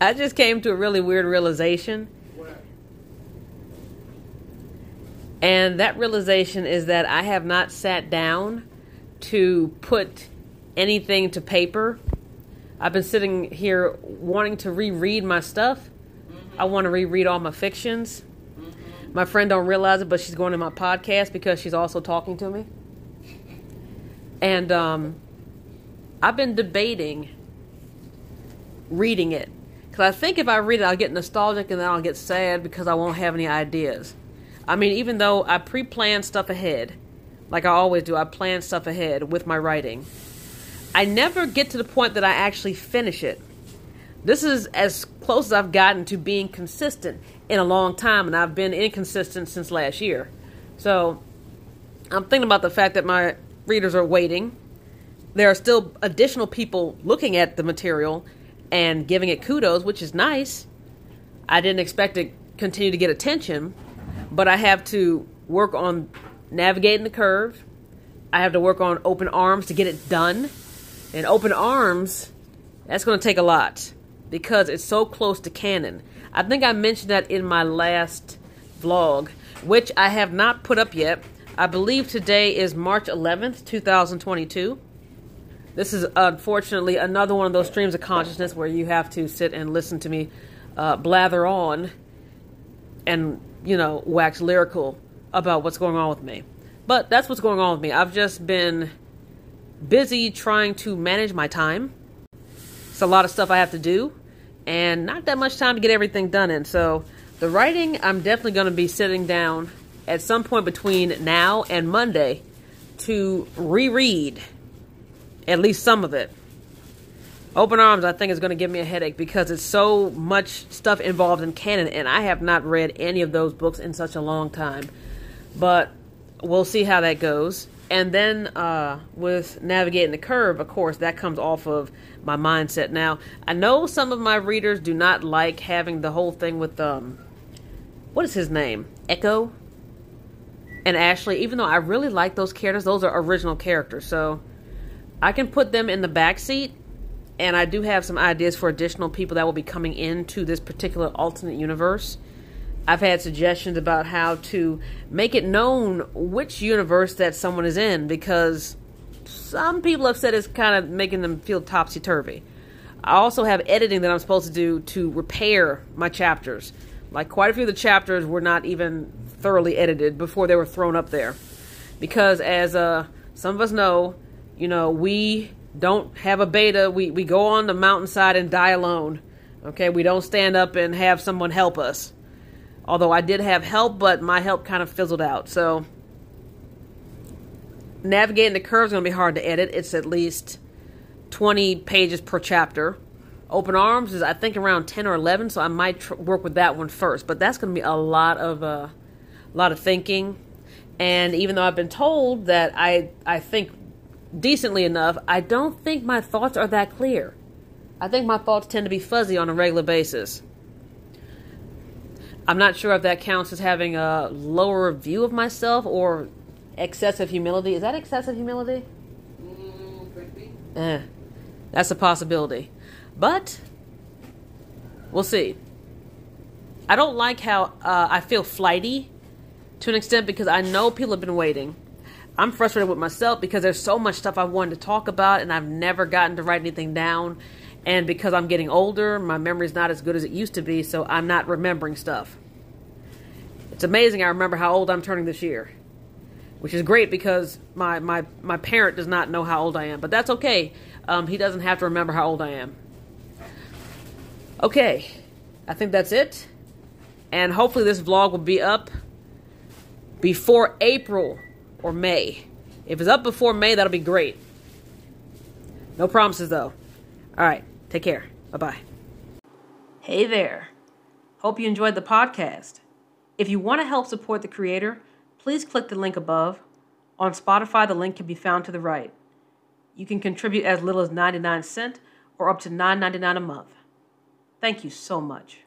I just came to a really weird realization. And that realization is that I have not sat down to put anything to paper. I've been sitting here wanting to reread my stuff. Mm-hmm. I want to reread all my fictions. Mm-hmm. My friend don't realize it, but she's going to my podcast because she's also talking to me. And um, I've been debating reading it because I think if I read it, I'll get nostalgic and then I'll get sad because I won't have any ideas. I mean, even though I pre plan stuff ahead, like I always do, I plan stuff ahead with my writing. I never get to the point that I actually finish it. This is as close as I've gotten to being consistent in a long time, and I've been inconsistent since last year. So I'm thinking about the fact that my readers are waiting. There are still additional people looking at the material and giving it kudos, which is nice. I didn't expect to continue to get attention, but I have to work on navigating the curve. I have to work on open arms to get it done. And open arms, that's going to take a lot because it's so close to canon. I think I mentioned that in my last vlog, which I have not put up yet. I believe today is March 11th, 2022. This is unfortunately another one of those streams of consciousness where you have to sit and listen to me uh, blather on and, you know, wax lyrical about what's going on with me. But that's what's going on with me. I've just been busy trying to manage my time. It's a lot of stuff I have to do, and not that much time to get everything done in. So, the writing, I'm definitely going to be sitting down at some point between now and Monday to reread at least some of it. Open Arms, I think, is going to give me a headache because it's so much stuff involved in canon, and I have not read any of those books in such a long time. But we'll see how that goes. And then uh, with Navigating the Curve, of course, that comes off of my mindset. Now, I know some of my readers do not like having the whole thing with, um, what is his name? Echo and Ashley, even though I really like those characters, those are original characters. So I can put them in the back seat, and I do have some ideas for additional people that will be coming into this particular alternate universe. I've had suggestions about how to make it known which universe that someone is in because some people have said it's kind of making them feel topsy turvy. I also have editing that I'm supposed to do to repair my chapters. Like quite a few of the chapters were not even thoroughly edited before they were thrown up there. Because as uh, some of us know, you know, we don't have a beta. We, we go on the mountainside and die alone. Okay, we don't stand up and have someone help us. Although I did have help, but my help kind of fizzled out. So, navigating the curve is going to be hard to edit. It's at least 20 pages per chapter. Open Arms is, I think, around 10 or 11, so I might tr- work with that one first. But that's going to be a lot of, uh, a lot of thinking. And even though I've been told that I, I think decently enough, I don't think my thoughts are that clear. I think my thoughts tend to be fuzzy on a regular basis. I'm not sure if that counts as having a lower view of myself or excessive humility. Is that excessive humility? Mm, eh, that's a possibility. But we'll see. I don't like how uh, I feel flighty to an extent because I know people have been waiting. I'm frustrated with myself because there's so much stuff I wanted to talk about and I've never gotten to write anything down. And because I'm getting older, my memory's not as good as it used to be, so I'm not remembering stuff. It's amazing I remember how old I'm turning this year. Which is great because my, my, my parent does not know how old I am. But that's okay. Um, he doesn't have to remember how old I am. Okay. I think that's it. And hopefully this vlog will be up before April or May. If it's up before May, that'll be great. No promises, though. All right. Take care. Bye bye. Hey there. Hope you enjoyed the podcast. If you want to help support the creator, please click the link above. On Spotify, the link can be found to the right. You can contribute as little as 99 cents or up to $9.99 a month. Thank you so much.